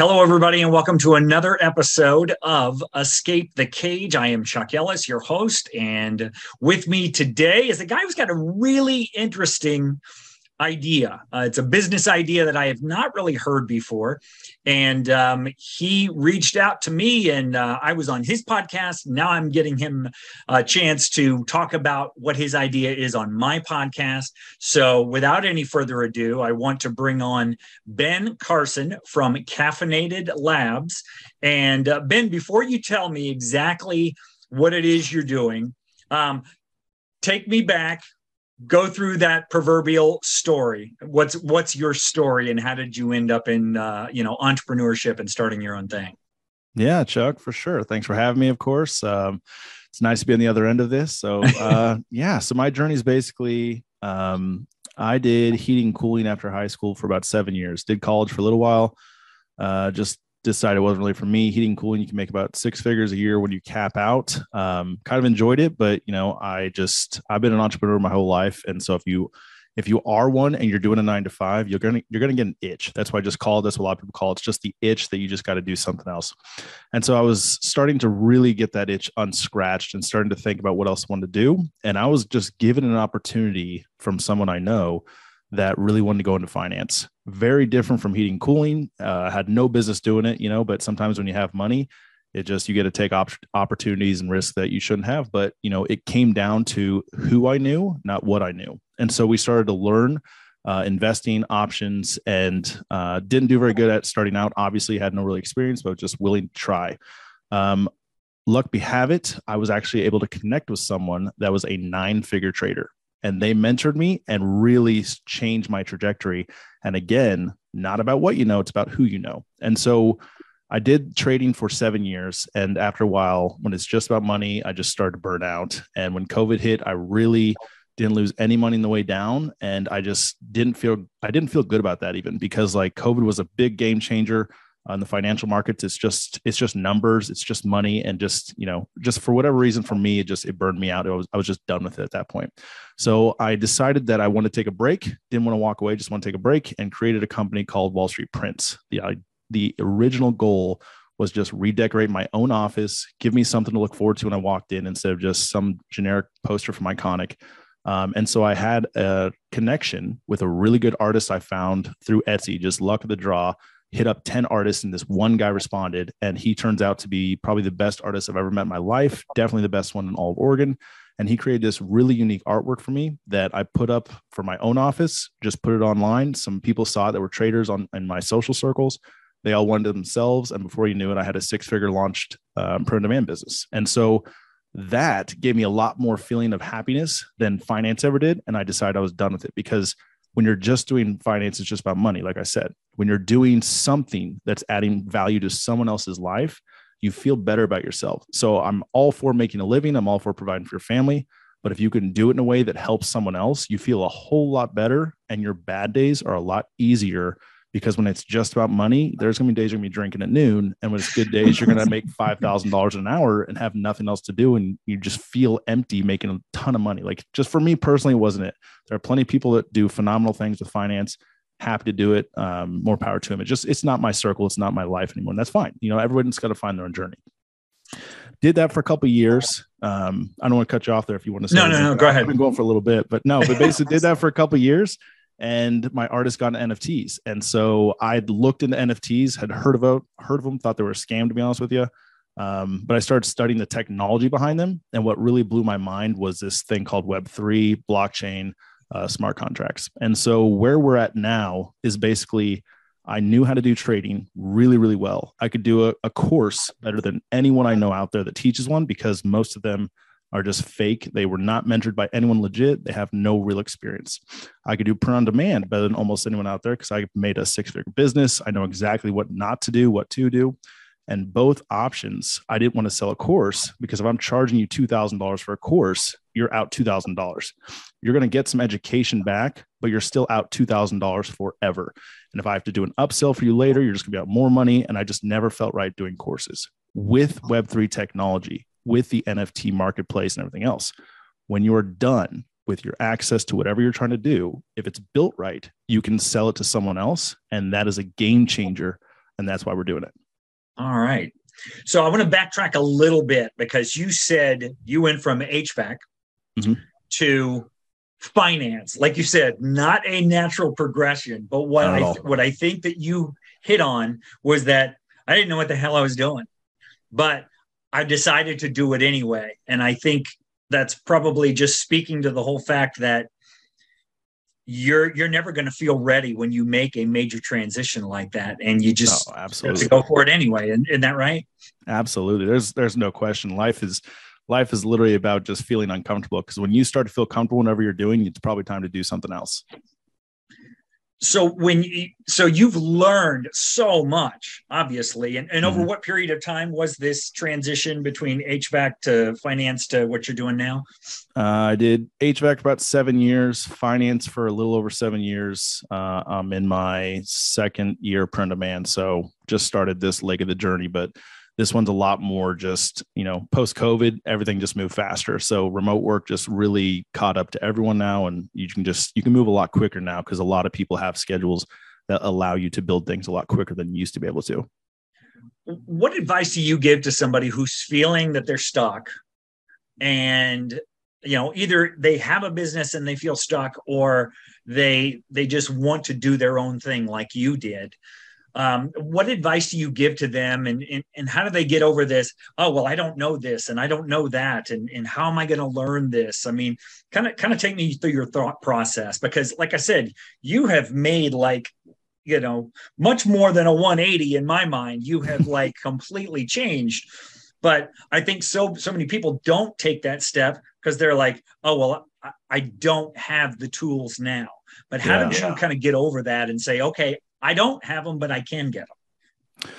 Hello, everybody, and welcome to another episode of Escape the Cage. I am Chuck Ellis, your host, and with me today is a guy who's got a really interesting idea. Uh, it's a business idea that I have not really heard before. And um, he reached out to me, and uh, I was on his podcast. Now I'm getting him a chance to talk about what his idea is on my podcast. So without any further ado, I want to bring on Ben Carson from Caffeinated Labs. And uh, Ben, before you tell me exactly what it is you're doing, um, take me back go through that proverbial story. What's what's your story and how did you end up in uh, you know entrepreneurship and starting your own thing? Yeah chuck for sure. Thanks for having me of course. Um, it's nice to be on the other end of this. So uh, yeah so my journey is basically um, i did heating cooling after high school for about seven years. Did college for a little while uh, just decided it wasn't really for me. Heating cooling, you can make about six figures a year when you cap out. Um, kind of enjoyed it, but you know, I just I've been an entrepreneur my whole life, and so if you if you are one and you're doing a nine to five, you're gonna you're gonna get an itch. That's why I just call this. What a lot of people call it. it's just the itch that you just got to do something else. And so I was starting to really get that itch unscratched and starting to think about what else I wanted to do. And I was just given an opportunity from someone I know that really wanted to go into finance. Very different from heating cooling. Uh, had no business doing it, you know. But sometimes when you have money, it just you get to take op- opportunities and risks that you shouldn't have. But you know, it came down to who I knew, not what I knew. And so we started to learn uh, investing options, and uh, didn't do very good at starting out. Obviously, had no really experience, but just willing to try. Um, luck be have it, I was actually able to connect with someone that was a nine figure trader and they mentored me and really changed my trajectory. And again, not about what you know, it's about who you know. And so I did trading for seven years. And after a while, when it's just about money, I just started to burn out. And when COVID hit, I really didn't lose any money in the way down. And I just didn't feel, I didn't feel good about that even because like COVID was a big game changer on the financial markets it's just it's just numbers it's just money and just you know just for whatever reason for me it just it burned me out. I was, I was just done with it at that point. So i decided that i want to take a break didn't want to walk away just want to take a break and created a company called wall street prints. The the original goal was just redecorate my own office give me something to look forward to when i walked in instead of just some generic poster from iconic. Um, and so I had a connection with a really good artist I found through Etsy, just luck of the draw hit up 10 artists and this one guy responded and he turns out to be probably the best artist i've ever met in my life definitely the best one in all of oregon. And he created this really unique artwork for me that i put up for my own office just put it online. Some people saw it that were traders on in my social circles. They all wanted themselves and before you knew it i had a six figure launched um, pro demand business. And so that gave me a lot more feeling of happiness than finance ever did and i decided i was done with it because when you're just doing finance, it's just about money. Like I said, when you're doing something that's adding value to someone else's life, you feel better about yourself. So I'm all for making a living. I'm all for providing for your family. But if you can do it in a way that helps someone else, you feel a whole lot better and your bad days are a lot easier because when it's just about money, there's gonna be days you're gonna be drinking at noon, and when it's good days, you're gonna make five thousand dollars an hour and have nothing else to do, and you just feel empty making a ton of money. Like just for me personally, wasn't it? There are plenty of people that do phenomenal things with finance. Happy to do it. Um, more power to them. It just it's not my circle. It's not my life anymore. And that's fine. You know, everyone's got to find their own journey. Did that for a couple years. Um, I don't want to cut you off there if you want to say. No, no, no. Go ahead. I've been going for a little bit, but no. But basically, did that for a couple years and my artist got into NFTs. And so I'd looked into NFTs, had heard about heard of them, thought they were a scam to be honest with you. Um, but I started studying the technology behind them, and what really blew my mind was this thing called Web three, blockchain, uh, smart contracts. And so where we're at now is basically I knew how to do trading really, really well. I could do a, a course better than anyone I know out there that teaches one because most of them are just fake. They were not mentored by anyone legit. They have no real experience. I could do print on demand better than almost anyone out there because I made a six figure business. I know exactly what not to do, what to do. And both options, I didn't want to sell a course because if I'm charging you $2,000 for a course, you're out $2,000. You're going to get some education back, but you're still out $2,000 forever. And if I have to do an upsell for you later, you're just going to be out more money. And I just never felt right doing courses with Web3 technology with the NFT marketplace and everything else. When you're done with your access to whatever you're trying to do, if it's built right, you can sell it to someone else. And that is a game changer and that's why we're doing it. All right. So I want to backtrack a little bit because you said you went from HVAC mm-hmm. to finance. Like you said, not a natural progression. But what I what I think that you hit on was that I didn't know what the hell I was doing, but I decided to do it anyway. And I think that's probably just speaking to the whole fact that you're you're never going to feel ready when you make a major transition like that and you just oh, absolutely. go for it anyway. Isn't, isn't that right? Absolutely. There's there's no question. Life is life is literally about just feeling uncomfortable because when you start to feel comfortable whenever you're doing it's probably time to do something else so when you, so you've learned so much obviously and, and over mm-hmm. what period of time was this transition between hvac to finance to what you're doing now uh, i did hvac for about seven years finance for a little over seven years uh, i'm in my second year print demand so just started this leg of the journey but this one's a lot more just, you know, post COVID, everything just moved faster. So remote work just really caught up to everyone now. And you can just, you can move a lot quicker now because a lot of people have schedules that allow you to build things a lot quicker than you used to be able to. What advice do you give to somebody who's feeling that they're stuck and you know either they have a business and they feel stuck or they they just want to do their own thing like you did um, what advice do you give to them and, and, and how do they get over this oh well i don't know this and i don't know that and, and how am i going to learn this? I mean kind of kind of take me through your thought process because like i said you have made like you know much more than a 180 in my mind. You have like completely changed. But i think so so many people don't take that step because they're like oh well I, I, don't have the tools now. But how yeah, did you yeah. kind of get over that and say okay I don't have them, but I can get them.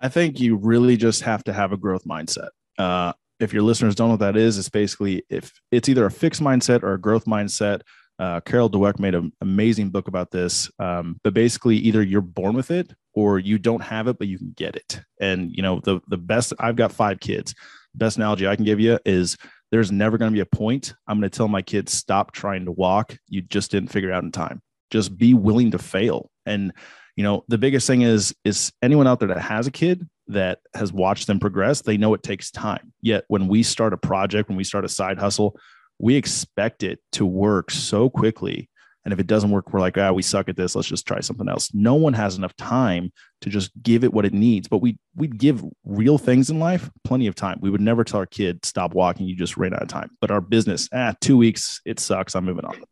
I think you really just have to have a growth mindset. Uh, if your listeners don't know what that is, it's basically if it's either a fixed mindset or a growth mindset. Uh, Carol Dweck made an amazing book about this. Um, but basically, either you're born with it or you don't have it, but you can get it. And you know, the the best. I've got five kids. Best analogy I can give you is there's never going to be a point I'm going to tell my kids stop trying to walk. You just didn't figure out in time. Just be willing to fail and you know, the biggest thing is is anyone out there that has a kid that has watched them progress, they know it takes time. Yet when we start a project, when we start a side hustle, we expect it to work so quickly. And if it doesn't work, we're like, ah, we suck at this. Let's just try something else. No one has enough time to just give it what it needs. But we we'd give real things in life plenty of time. We would never tell our kid, stop walking, you just ran out of time. But our business, ah, two weeks, it sucks. I'm moving on.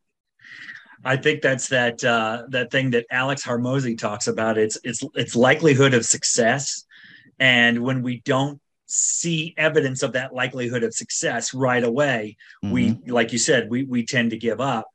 I think that's that uh, that thing that Alex Hormozi talks about. It's it's it's likelihood of success, and when we don't see evidence of that likelihood of success right away, mm-hmm. we like you said, we we tend to give up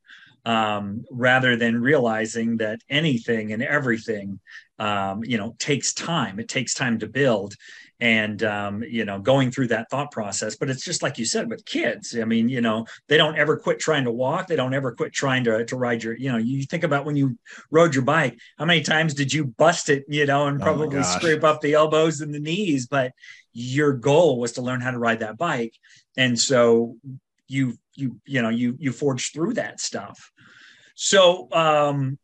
um, rather than realizing that anything and everything, um, you know, takes time. It takes time to build, and um, you know going through that thought process. But it's just like you said with kids. I mean you know they don't ever quit trying to walk. They don't ever quit trying to, to ride your you know you think about when you rode your bike how many times did you bust it you know and oh probably oh scrape up the elbows and the knees? But your goal was to learn how to ride that bike. And so you you you know you you forged through that stuff. So um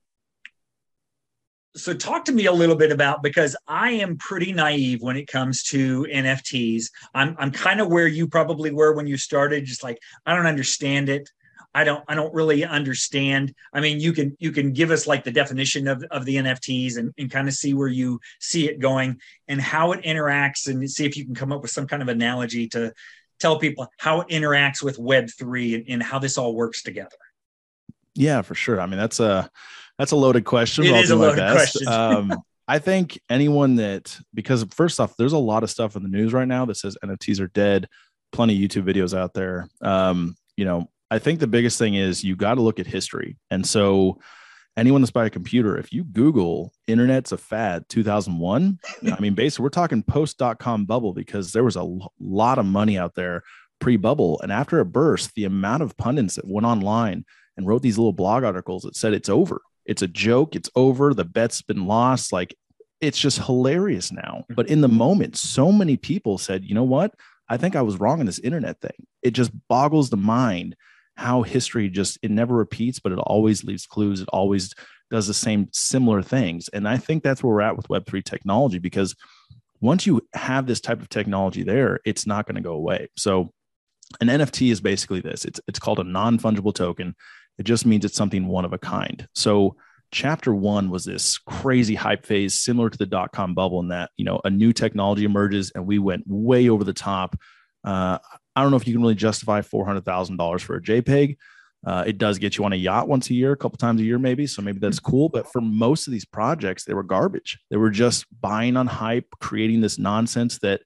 so talk to me a little bit about because I am pretty naive when it comes to NFTs. I'm I'm kind of where you probably were when you started, just like I don't understand it. I don't I don't really understand. I mean, you can you can give us like the definition of, of the NFTs and, and kind of see where you see it going and how it interacts and see if you can come up with some kind of analogy to tell people how it interacts with web three and, and how this all works together. Yeah, for sure. I mean, that's a that's a loaded question. It is a loaded question. um, I think anyone that because first off, there's a lot of stuff in the news right now that says NFTs are dead. Plenty of YouTube videos out there. Um, you know, I think the biggest thing is you got to look at history. And so anyone that's by a computer, if you Google internet's a fad 2001, I mean, basically we're talking post dot com bubble because there was a l- lot of money out there pre bubble. And after it burst, the amount of pundits that went online and wrote these little blog articles that said it's over it's a joke. It's over. The bet's been lost. Like it's just hilarious now. Mm-hmm. But in the moment, so many people said, you know what? I think I was wrong in this internet thing. It just boggles the mind how history just it never repeats, but it always leaves clues. It always does the same similar things. And I think that's where we're at with Web3 technology because once you have this type of technology there, it's not going to go away. So an NFT is basically this. It's it's called a non-fungible token. It just means it's something one of a kind. So chapter one was this crazy hype phase similar to the dot-com bubble in that you know a new technology emerges and we went way over the top. Uh, i don't know if you can really justify $400000 for a jpeg. Uh, it does get you on a yacht once a year a couple times a year maybe so maybe that's cool but for most of these projects they were garbage. They were just buying on hype creating this nonsense that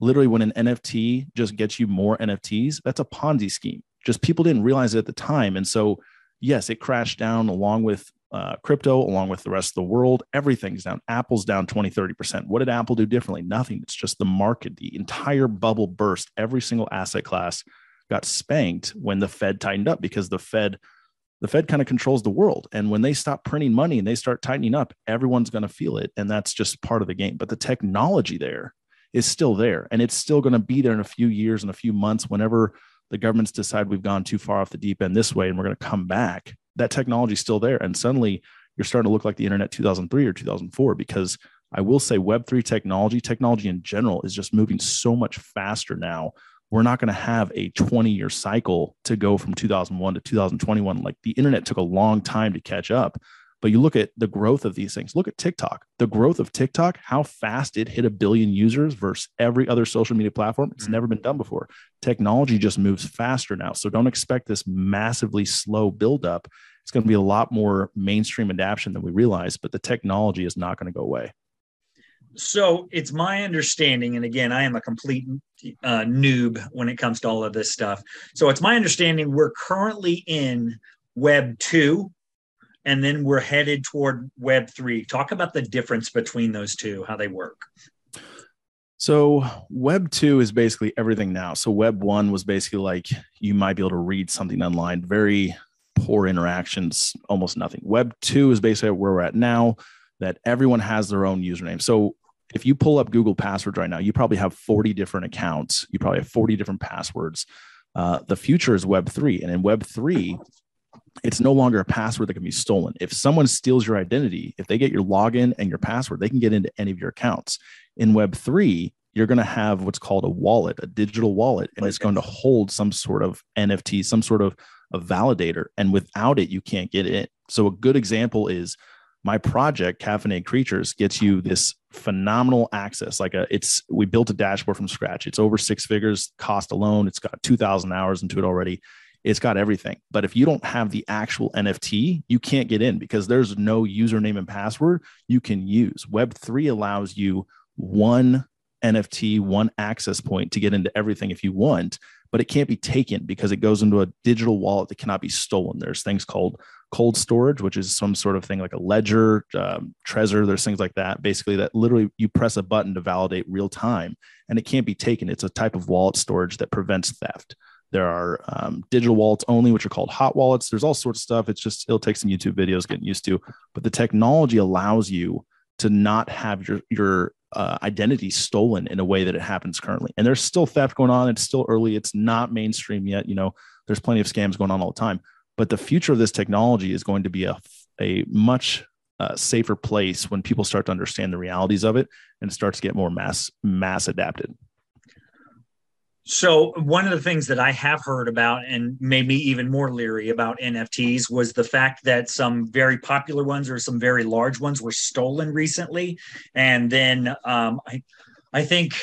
literally when an nft just gets you more nfts that's a ponzi scheme. Just people didn't realize it at the time and so yes it crashed down along with uh, crypto along with the rest of the world. Everything's down. Apple's down 20, 30%. What did Apple do differently? Nothing. It's just the market. The entire bubble burst. Every single asset class got spanked when the Fed tightened up because the Fed the Fed kind of controls the world. And when they stop printing money and they start tightening up, everyone's going to feel it. And that's just part of the game. But the technology there is still there. And it's still going to be there in a few years and a few months whenever the governments decide we've gone too far off the deep end this way and we're going to come back that technology is still there. And suddenly you're starting to look like the internet 2003 or 2004 because I will say Web3 technology, technology in general, is just moving so much faster now. We're not going to have a 20 year cycle to go from 2001 to 2021. Like the internet took a long time to catch up. But you look at the growth of these things. Look at TikTok. The growth of TikTok, how fast it hit a billion users versus every other social media platform. It's mm-hmm. never been done before. Technology just moves faster now. So don't expect this massively slow buildup. It's going to be a lot more mainstream adaptation than we realize, but the technology is not going to go away. So it's my understanding, and again, I am a complete uh, noob when it comes to all of this stuff. So it's my understanding we're currently in Web 2 and then we're headed toward web 3 talk about the difference between those two how they work. So web 2 is basically everything now. So web 1 was basically like you might be able to read something online very poor interactions almost nothing. Web 2 is basically where we're at now that everyone has their own username. So if you pull up google passwords right now you probably have 40 different accounts. You probably have 40 different passwords. Uh, the future is web 3 and in web 3 it's no longer a password that can be stolen. If someone steals your identity, if they get your login and your password, they can get into any of your accounts. In Web3, you're going to have what's called a wallet, a digital wallet, and it's going to hold some sort of NFT, some sort of a validator. And without it, you can't get it. So, a good example is my project, Caffeinated Creatures, gets you this phenomenal access. Like a, it's we built a dashboard from scratch. It's over six figures cost alone. It's got 2,000 hours into it already it's got everything. But if you don't have the actual NFT, you can't get in because there's no username and password you can use. Web3 allows you one NFT, one access point to get into everything if you want, but it can't be taken because it goes into a digital wallet that cannot be stolen. There's things called cold storage, which is some sort of thing like a ledger, um, Trezor. There's things like that. Basically, that literally you press a button to validate real time and it can't be taken. It's a type of wallet storage that prevents theft. There are um, digital wallets only, which are called hot wallets. There's all sorts of stuff. It's just it'll take some YouTube videos getting used to, but the technology allows you to not have your your uh, identity stolen in a way that it happens currently. And there's still theft going on. It's still early. It's not mainstream yet. You know, there's plenty of scams going on all the time. But the future of this technology is going to be a a much uh, safer place when people start to understand the realities of it and it starts to get more mass mass adapted. So one of the things that I have heard about and made me even more leery about NFTs was the fact that some very popular ones or some very large ones were stolen recently, and then um, I, I think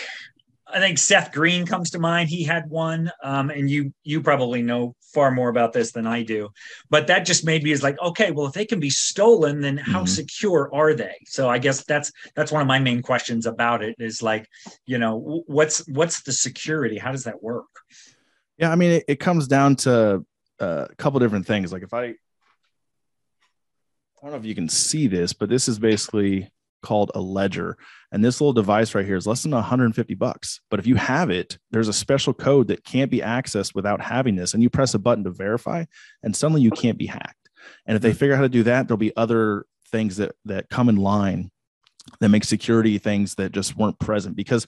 I think Seth Green comes to mind. He had one, um, and you you probably know far more about this than I do. But that just made me is like, okay, well, if they can be stolen, then how mm-hmm. secure are they? So I guess that's that's one of my main questions about it is like, you know, what's what's the security? How does that work? Yeah, I mean, it, it comes down to uh, a couple different things. Like if I, I don't know if you can see this, but this is basically called a ledger. And this little device right here is less than 150 bucks. But if you have it, there's a special code that can't be accessed without having this. And you press a button to verify, and suddenly you can't be hacked. And if they figure out how to do that, there'll be other things that that come in line that make security things that just weren't present because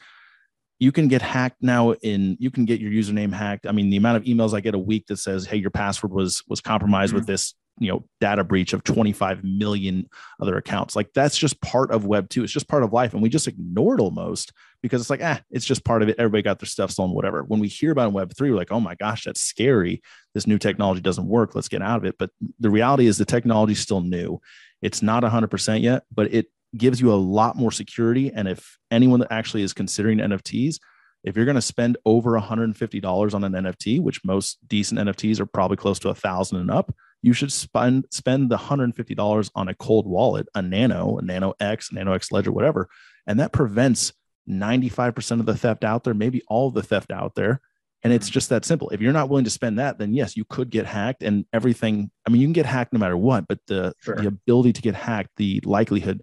you can get hacked now in you can get your username hacked i mean the amount of emails i get a week that says hey your password was was compromised mm-hmm. with this you know data breach of 25 million other accounts. Like that's just part of web 2 it's just part of life and we just ignore it almost because it's like ah it's just part of it. Everybody got their stuff stolen whatever. When we hear about web 3 we're like oh my gosh that's scary. This new technology doesn't work. Let's get out of it. But the reality is the technology is still new. It's not 100% yet but it gives you a lot more security. And if anyone that actually is considering nfts if you're going to spend over $150 on an nft which most decent nfts are probably close to a thousand and up you should spend spend the $150 on a cold wallet, a Nano, a Nano X, a Nano X Ledger, whatever, and that prevents 95% of the theft out there, maybe all the theft out there. And it's mm-hmm. just that simple. If you're not willing to spend that, then yes, you could get hacked and everything. I mean, you can get hacked no matter what, but the, sure. the ability to get hacked, the likelihood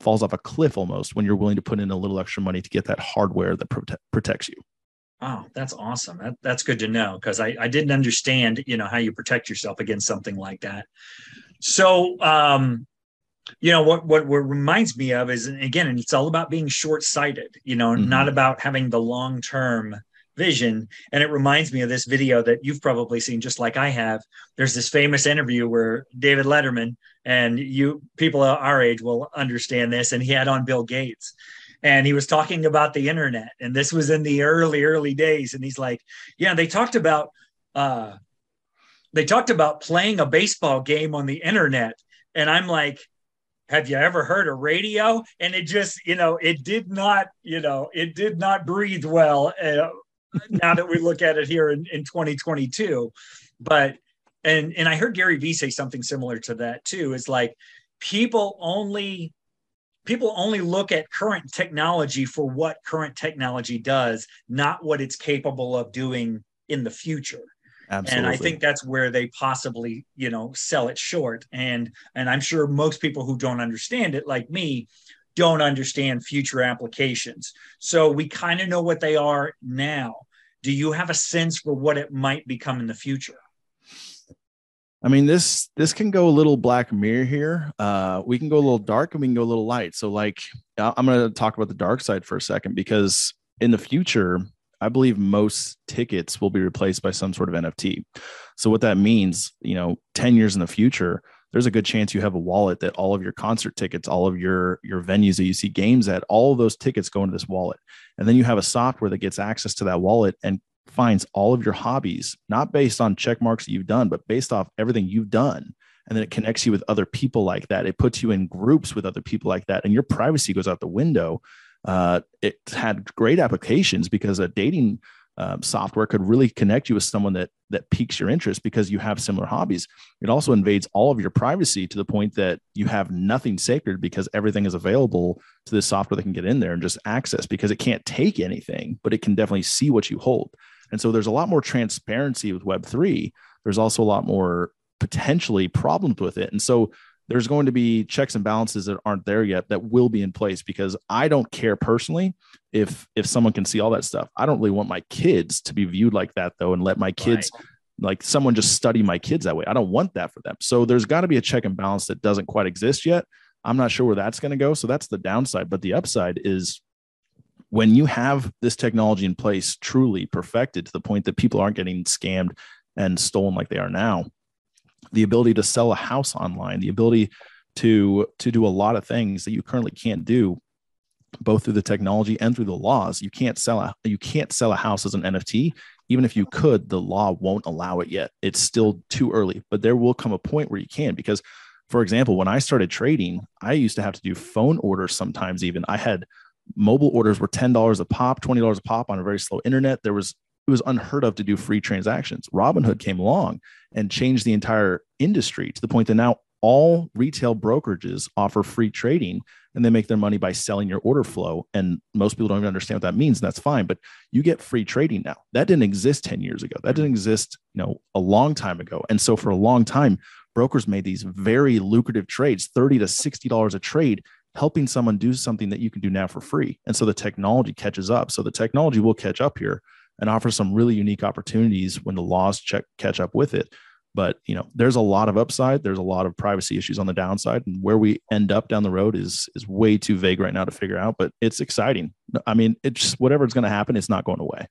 falls off a cliff almost when you're willing to put in a little extra money to get that hardware that prote- protects you. Oh, that's awesome. That, that's good to know because I, I didn't understand, you know, how you protect yourself against something like that. So, um, you know, what, what, what reminds me of is, again, and it's all about being short sighted, you know, mm-hmm. not about having the long term vision. And it reminds me of this video that you've probably seen, just like I have. There's this famous interview where David Letterman, and you people our age will understand this, and he had on Bill Gates and he was talking about the internet and this was in the early early days and he's like yeah they talked about uh they talked about playing a baseball game on the internet and i'm like have you ever heard a radio? And it just you know it did not you know it did not breathe well uh, now that we look at it here in, in 2022 but and and i heard gary vee say something similar to that too. Is like people only people only look at current technology for what current technology does, not what it's capable of doing in the future. Absolutely. And I think that's where they possibly, you know, sell it short. And and I'm sure most people who don't understand it, like me, don't understand future applications. So we kind of know what they are now. Do you have a sense for what it might become in the future? I mean, this this can go a little black mirror here. Uh, we can go a little dark and we can go a little light. So, like, I'm going to talk about the dark side for a second because in the future, I believe most tickets will be replaced by some sort of NFT. So, what that means, you know, 10 years in the future, there's a good chance you have a wallet that all of your concert tickets, all of your your venues that you see games at, all of those tickets go into this wallet. And then you have a software that gets access to that wallet and finds all of your hobbies, not based on check marks you've done, but based off everything you've done. And then it connects you with other people like that. It puts you in groups with other people like that. And your privacy goes out the window. Uh, it had great applications because a dating um, software could really connect you with someone that that piques your interest because you have similar hobbies. It also invades all of your privacy to the point that you have nothing sacred because everything is available to this software that can get in there and just access because it can't take anything, but it can definitely see what you hold. And so there's a lot more transparency with Web3. There's also a lot more potentially problems with it. And so there's going to be checks and balances that aren't there yet that will be in place because I don't care personally if if someone can see all that stuff. I don't really want my kids to be viewed like that though and let my kids right. like someone just study my kids that way. I don't want that for them. So there's got to be a check and balance that doesn't quite exist yet. I'm not sure where that's going to go. So that's the downside, but the upside is when you have this technology in place truly perfected to the point that people aren't getting scammed and stolen like they are now the ability to sell a house online the ability to to do a lot of things that you currently can't do both through the technology and through the laws you can't sell a you can't sell a house as an nft even if you could the law won't allow it yet. It's still too early but there will come a point where you can because for example when i started trading i used to have to do phone orders sometimes even. I had mobile orders were $10 a pop, $20 a pop on a very slow internet. There was it was unheard of to do free transactions. Robinhood came along and changed the entire industry to the point that now all retail brokerages offer free trading and they make their money by selling your order flow. And most people don't even understand what that means. And that's fine, but you get free trading now. That didn't exist 10 years ago. That didn't exist, you know, a long time ago. And so for a long time, brokers made these very lucrative trades, 30 to $60 a trade helping someone do something that you can do now for free. And so the technology catches up. So the technology will catch up here and offer some really unique opportunities when the laws check catch up with it. But you know, there's a lot of upside. There's a lot of privacy issues on the downside, and where we end up down the road is is way too vague right now to figure out. But it's exciting. I mean, it's whatever's going to happen, it's not going away.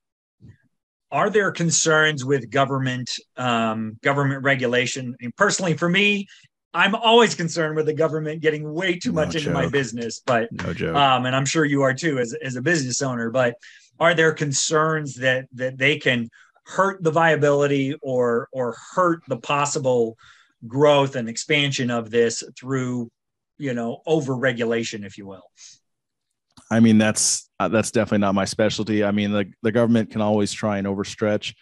are there concerns with government um, government regulation? I mean, personally, for me, I'm always concerned with the government getting way too much no into my business, but no joke. Um, and I'm sure you are too as, as a business owner. But are there concerns that that they can hurt the viability or or hurt the possible growth and expansion of this through you know over regulation, if you will? I mean, that's uh, that's definitely not my specialty. I mean, the the government can always try and overstretch.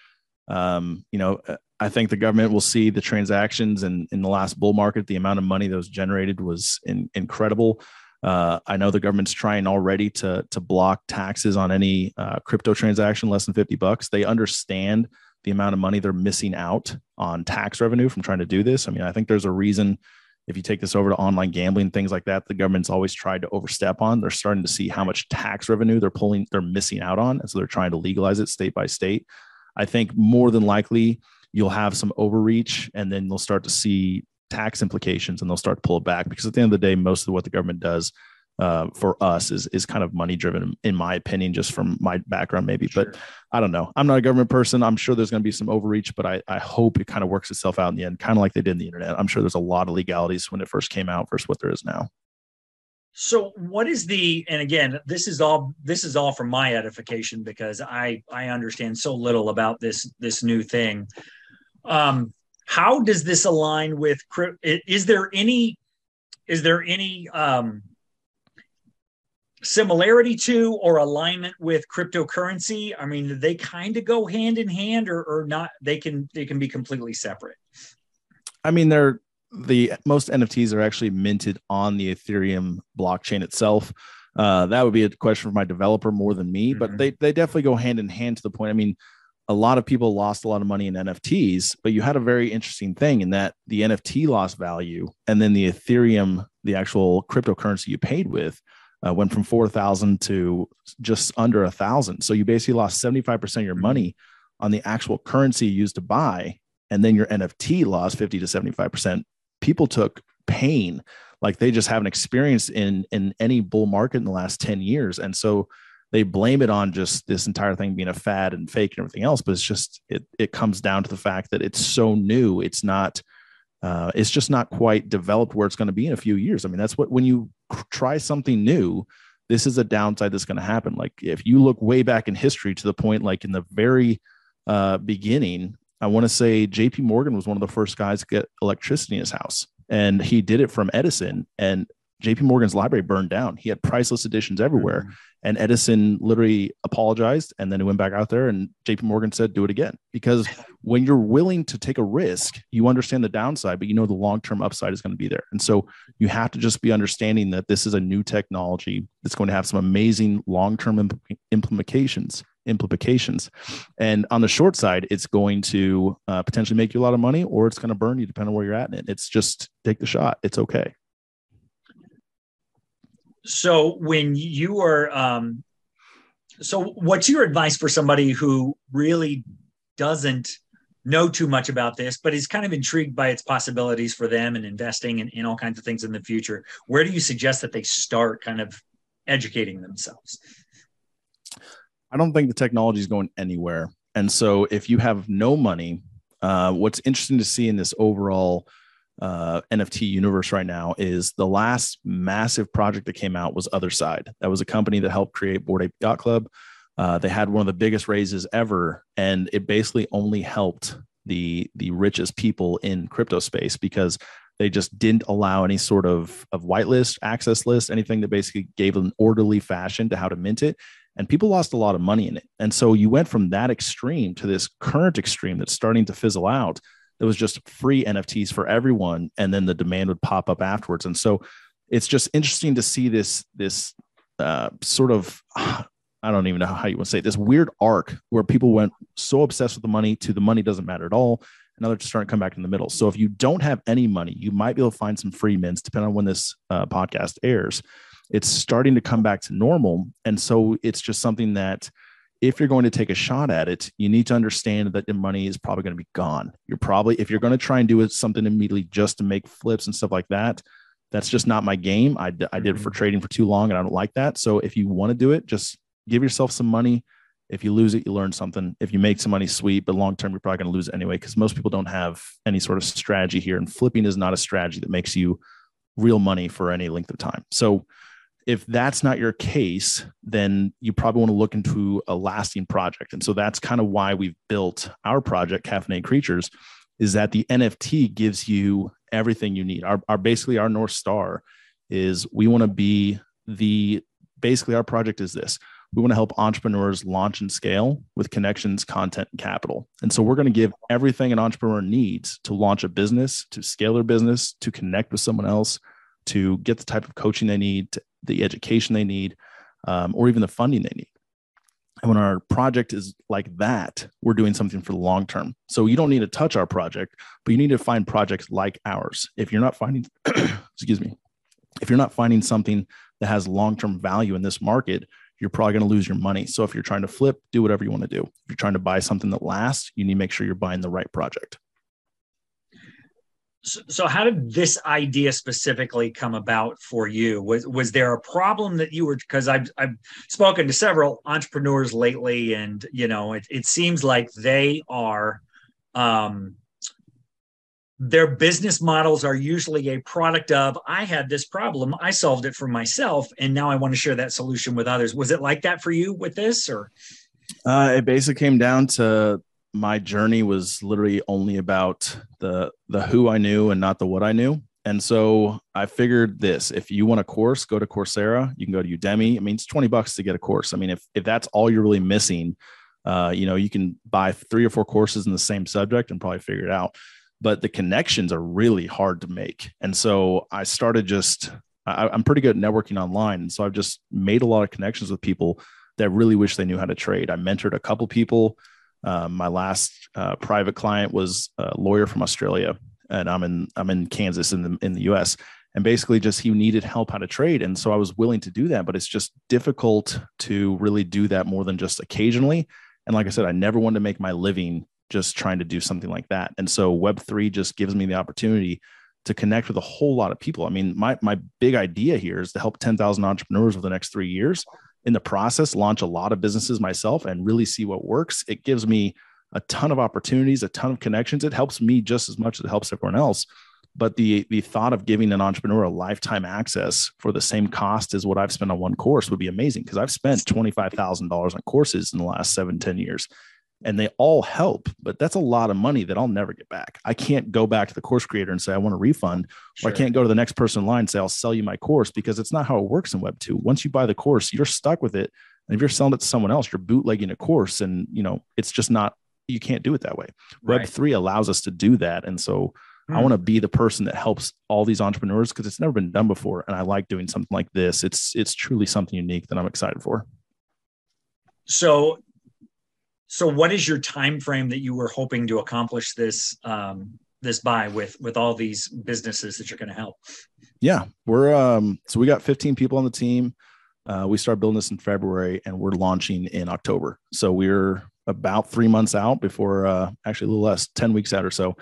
Um, you know, uh, I think the government will see the transactions and in the last bull market, the amount of money that was generated was in, incredible. Uh, I know the government's trying already to to block taxes on any uh, crypto transaction less than fifty bucks. They understand the amount of money they're missing out on tax revenue from trying to do this. I mean, I think there's a reason if you take this over to online gambling things like that the government's always tried to overstep on they're starting to see how much tax revenue they're pulling they're missing out on and so they're trying to legalize it state by state i think more than likely you'll have some overreach and then they'll start to see tax implications and they'll start to pull it back because at the end of the day most of what the government does uh, for us is is kind of money driven, in my opinion, just from my background, maybe. Sure. But I don't know. I'm not a government person. I'm sure there's going to be some overreach, but I, I hope it kind of works itself out in the end, kind of like they did in the internet. I'm sure there's a lot of legalities when it first came out versus what there is now. So what is the and again this is all this is all from my edification because I I understand so little about this this new thing. Um how does this align with is there any is there any um similarity to or alignment with cryptocurrency? I mean, they kind of go hand in hand or, or not? They can they can be completely separate. I mean, they're the most NFTs are actually minted on the Ethereum blockchain itself. Uh, that would be a question for my developer more than me, mm-hmm. but they they definitely go hand in hand to the point. I mean, a lot of people lost a lot of money in NFTs, but you had a very interesting thing in that the NFT lost value, and then the Ethereum, the actual cryptocurrency you paid with, uh, went from 4,000 to just under a thousand. So you basically lost 75% of your money on the actual currency you used to buy. And then your NFT lost 50 to 75%. People took pain like they just haven't experienced in, in any bull market in the last 10 years. And so they blame it on just this entire thing being a fad and fake and everything else. But it's just, it, it comes down to the fact that it's so new. It's not, uh, it's just not quite developed where it's going to be in a few years. I mean, that's what when you try something new, this is a downside that's going to happen. Like if you look way back in history to the point, like in the very uh, beginning, I want to say J.P. Morgan was one of the first guys to get electricity in his house, and he did it from Edison. And JP Morgan's library burned down. He had priceless editions everywhere. Mm-hmm. And Edison literally apologized and then he went back out there and JP Morgan said, do it again. Because when you're willing to take a risk, you understand the downside, but you know the long term upside is going to be there. And so you have to just be understanding that this is a new technology that's going to have some amazing long term imp- implications. Implications, and on the short side, it's going to uh, potentially make you a lot of money, or it's going to burn you, depending on where you're at in it. It's just take the shot. It's okay. So when you are, um, so what's your advice for somebody who really doesn't know too much about this, but is kind of intrigued by its possibilities for them and investing in, in all kinds of things in the future? Where do you suggest that they start kind of educating themselves? I don't think the technology is going anywhere. And so if you have no money, uh, what's interesting to see in this overall uh, NFT universe right now is the last massive project that came out was Otherside. That was a company that helped create Bored Ape Yacht Club. Uh, they had one of the biggest raises ever, and it basically only helped the the richest people in crypto space because they just didn't allow any sort of of whitelist, access list, anything that basically gave an orderly fashion to how to mint it. And people lost a lot of money in it. And so you went from that extreme to this current extreme that's starting to fizzle out it was just free NFTs for everyone, and then the demand would pop up afterwards. And so it's just interesting to see this this uh, sort of I don't even know how you would say it, this weird arc where people went so obsessed with the money to the money doesn't matter at all. And now they're just starting to come back in the middle. So if you don't have any money, you might be able to find some free mints, depending on when this uh, podcast airs. It's starting to come back to normal. And so it's just something that if you're going to take a shot at it, you need to understand that the money is probably going to be gone. You're probably, if you're going to try and do something immediately just to make flips and stuff like that, that's just not my game. I, I did it for mm-hmm. trading for too long and I don't like that. So if you want to do it, just give yourself some money, if you lose it, you learn something. If you make some money, sweet, but long term, you're probably going to lose it anyway because most people don't have any sort of strategy here. And flipping is not a strategy that makes you real money for any length of time. So, if that's not your case, then you probably want to look into a lasting project. And so that's kind of why we've built our project, Caffeinated Creatures, is that the NFT gives you everything you need. Our, our basically our North Star is we want to be the basically our project is this we want to help entrepreneurs launch and scale with connections, content, and capital. And so we're going to give everything an entrepreneur needs to launch a business, to scale their business, to connect with someone else, to get the type of coaching they need, the education they need, um, or even the funding they need. And when our project is like that, we're doing something for the long term. So you don't need to touch our project, but you need to find projects like ours. If you're not finding, excuse me, if you're not finding something that has long term value in this market, you're probably going to lose your money. So if you're trying to flip, do whatever you want to do. If you're trying to buy something that lasts, you need to make sure you're buying the right project. So, so how did this idea specifically come about for you? Was was there a problem that you were because I've I've spoken to several entrepreneurs lately, and you know it, it seems like they are um, their business models are usually a product of i had this problem i solved it for myself and now i want to share that solution with others was it like that for you with this or uh, it basically came down to my journey was literally only about the the who i knew and not the what i knew and so i figured this if you want a course go to coursera you can go to udemy i mean it's 20 bucks to get a course i mean if if that's all you're really missing uh, you know you can buy three or four courses in the same subject and probably figure it out but the connections are really hard to make. And so I started just, I, am pretty good at networking online. And so I've just made a lot of connections with people that really wish they knew how to trade. I mentored a couple people. Um, my last uh, private client was a lawyer from Australia, and I'm in I'm in Kansas in the in the U.S. And basically, just he needed help how to trade, and so I was willing to do that. But it's just difficult to really do that more than just occasionally. And like I said, I never wanted to make my living just trying to do something like that. And so Web3 just gives me the opportunity to connect with a whole lot of people. I mean, my my big idea here is to help 10,000 entrepreneurs over the next 3 years. In the process, launch a lot of businesses myself and really see what works. It gives me a ton of opportunities, a ton of connections. It helps me just as much as it helps everyone else. But the the thought of giving an entrepreneur a lifetime access for the same cost as what I've spent on one course would be amazing because I've spent $25,000 on courses in the last seven ten years and they all help, but that's a lot of money that I'll never get back. I can't go back to the course creator and say, I want a refund, sure. or I can't go to the next person in line and say, I'll sell you my course because it's not how it works in Web 2. Once you buy the course, you're stuck with it. And if you're selling it to someone else, you're bootlegging a course and, you know, it's just not, you can't do it that way. Right. Web 3 allows us to do that. And so I hmm. want to be the person that helps all these entrepreneurs because it's never been done before. And I like doing something like this. It's, it's truly something unique that I'm excited for. So so what is your time frame that you were hoping to accomplish this um, this by with with all these businesses that you're going to help? Yeah we're um so we got 15 people on the team. Uh, we started building this in february and we're launching in october. So we're about three months out before uh, actually a little less 10 weeks out or so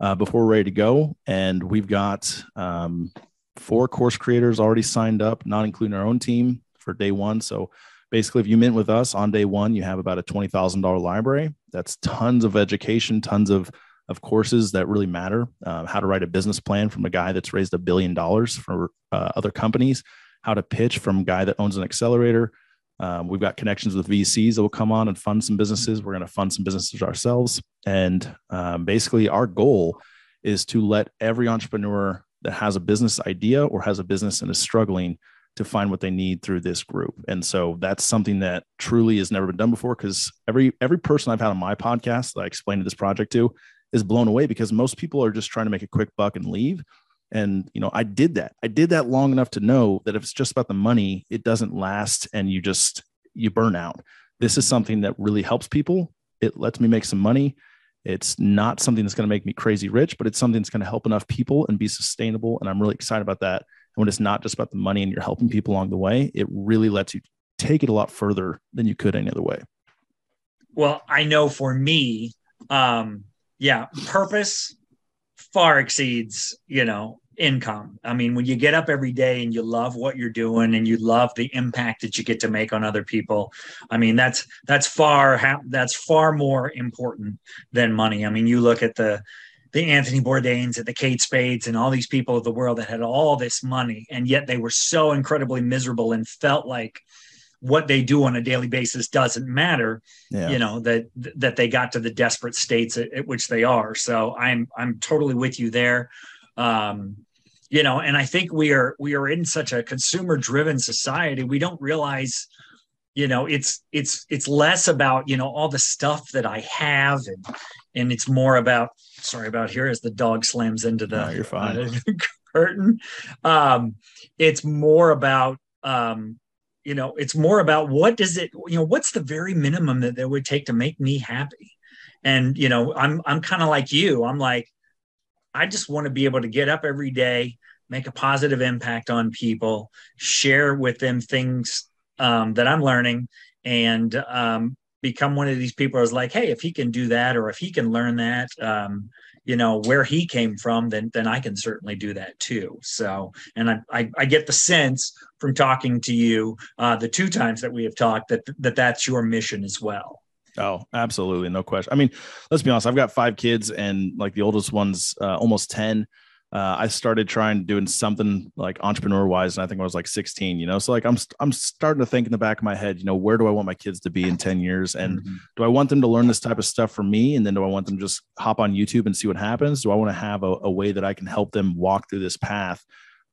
uh, before we're ready to go. And we've got um, four course creators already signed up not including our own team for day one. So basically if you mint with us on day one you have about a $20000 library. That's tons of education tons of of courses that really matter. Uh, how to write a business plan from a guy that's raised a billion dollars for uh, other companies. How to pitch from a guy that owns an accelerator. Um, we've got connections with vcs that will come on and fund some businesses. We're going to fund some businesses ourselves. And um, basically our goal is to let every entrepreneur that has a business idea or has a business and is struggling to find what they need through this group. And so that's something that truly has never been done before because every every person I've had on my podcast that I explained this project to is blown away because most people are just trying to make a quick buck and leave. And you know, I did that. I did that long enough to know that if it's just about the money, it doesn't last and you just you burn out. This is something that really helps people. It lets me make some money. It's not something that's going to make me crazy rich, but it's something that's going to help enough people and be sustainable. And I'm really excited about that when it's not just about the money and you're helping people along the way, it really lets you take it a lot further than you could any other way. Well, I know for me, um, yeah, purpose far exceeds, you know, income. I mean, when you get up every day and you love what you're doing and you love the impact that you get to make on other people, I mean, that's that's far that's far more important than money. I mean, you look at the the Anthony Bourdains and the Kate Spades and all these people of the world that had all this money and yet they were so incredibly miserable and felt like what they do on a daily basis doesn't matter yeah. you know that that they got to the desperate states at, at, which they are so i'm i'm totally with you there um you know and i think we are we are in such a consumer driven society we don't realize you know it's it's it's less about you know all the stuff that i have and and it's more about sorry about here as the dog slams into the no, you're fine. Uh, curtain. Um it's more about um you know it's more about what does it you know what's the very minimum that it would take to make me happy? And you know i'm i'm kind of like you. I'm like i just want to be able to get up every day make a positive impact on people share with them things um, that i'm learning and um, become one of these people who's like hey if he can do that or if he can learn that um, you know where he came from then then i can certainly do that too so and i i, I get the sense from talking to you uh, the two times that we have talked that that that's your mission as well Oh, absolutely. No question. I mean, let's be honest. I've got five kids and like the oldest one's uh, almost 10 uh, I started trying doing something like entrepreneur wise, and I think I was like 16, you know. So like I'm I'm starting to think in the back of my head, you know, where do I want my kids to be in 10 years, and mm-hmm. do I want them to learn this type of stuff from me, and then do I want them to just hop on YouTube and see what happens? Do I want to have a, a way that I can help them walk through this path?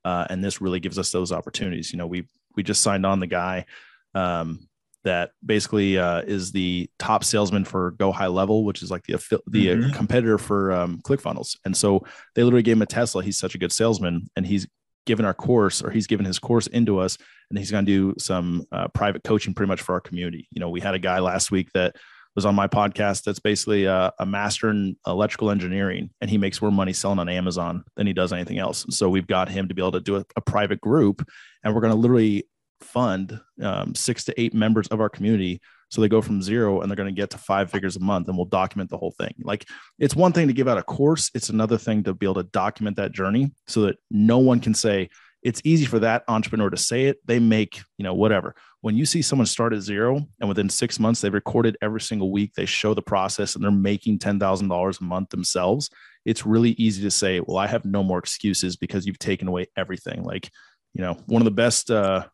Uh, and this really gives us those opportunities. You know, we we just signed on the guy. Um, that basically uh, is the top salesman for Go High Level, which is like the the mm-hmm. competitor for um, ClickFunnels. And so they literally gave him a Tesla. He's such a good salesman, and he's given our course or he's given his course into us, and he's going to do some uh, private coaching pretty much for our community. You know, we had a guy last week that was on my podcast that's basically a, a, master in electrical engineering and he makes more money selling on amazon than he does anything else and so we've got him to be able to do a, a private group and we're going to literally fund um, six to eight members of our community. So they go from zero and they're going to get to five figures a month and we'll document the whole thing. Like it's one thing to give out a course it's another thing to be able to document that journey so that no one can say it's easy for that entrepreneur to say it. They make you know whatever. When you see someone start at zero and within six months they've recorded every single week they show the process and they're making $10000 a month themselves it's really easy to say well i have no more excuses because you've taken away everything. Like you know one of the best uh,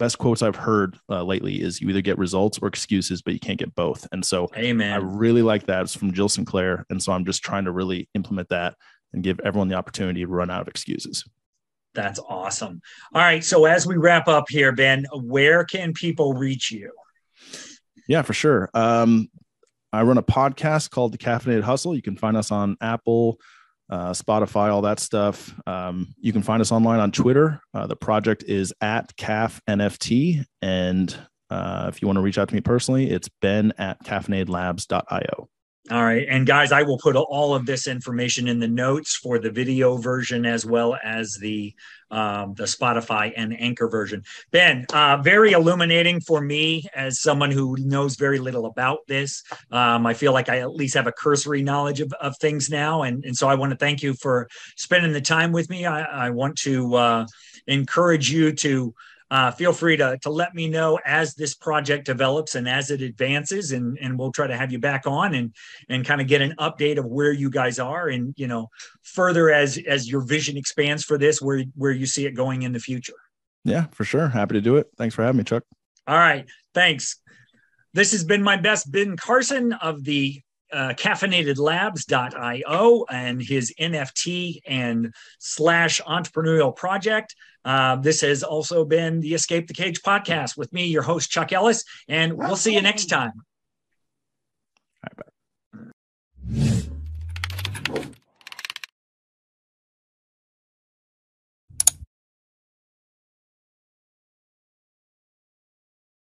best quotes I've heard uh, lately is you either get results or excuses, but you can't get both. And so Amen. I really like that. It's from Jill Sinclair. And so I'm just trying to really implement that and give everyone the opportunity to run out of excuses. That's awesome. All right. So as we wrap up here, Ben, where can people reach you? Yeah, for sure. Um, I run a podcast called The Caffeinated Hustle. You can find us on Apple, uh, Spotify, all that stuff. Um, you can find us online on Twitter. Uh, the project is at CAF NFT. And uh, if you want to reach out to me personally, it's ben at caffeinatedlabs.io. All right. And guys, I will put all of this information in the notes for the video version as well as the um, the Spotify and Anchor version. Ben, uh, very illuminating for me as someone who knows very little about this. Um, I feel like I at least have a cursory knowledge of, of things now. And, and so I want to thank you for spending the time with me. I, I want to uh, encourage you to uh, feel free to, to let me know as this project develops and as it advances and, and we'll try to have you back on and and kind of get an update of where you guys are and you know further as as your vision expands for this where where you see it going in the future. Yeah for sure. Happy to do it. Thanks for having me chuck. All right. Thanks. This has been my best ben carson of the uh, caffeinatedlabs.io and his NFT and slash entrepreneurial project. Uh, this has also been the Escape the Cage podcast with me, your host, Chuck Ellis, and we'll see you next time. All right, bye.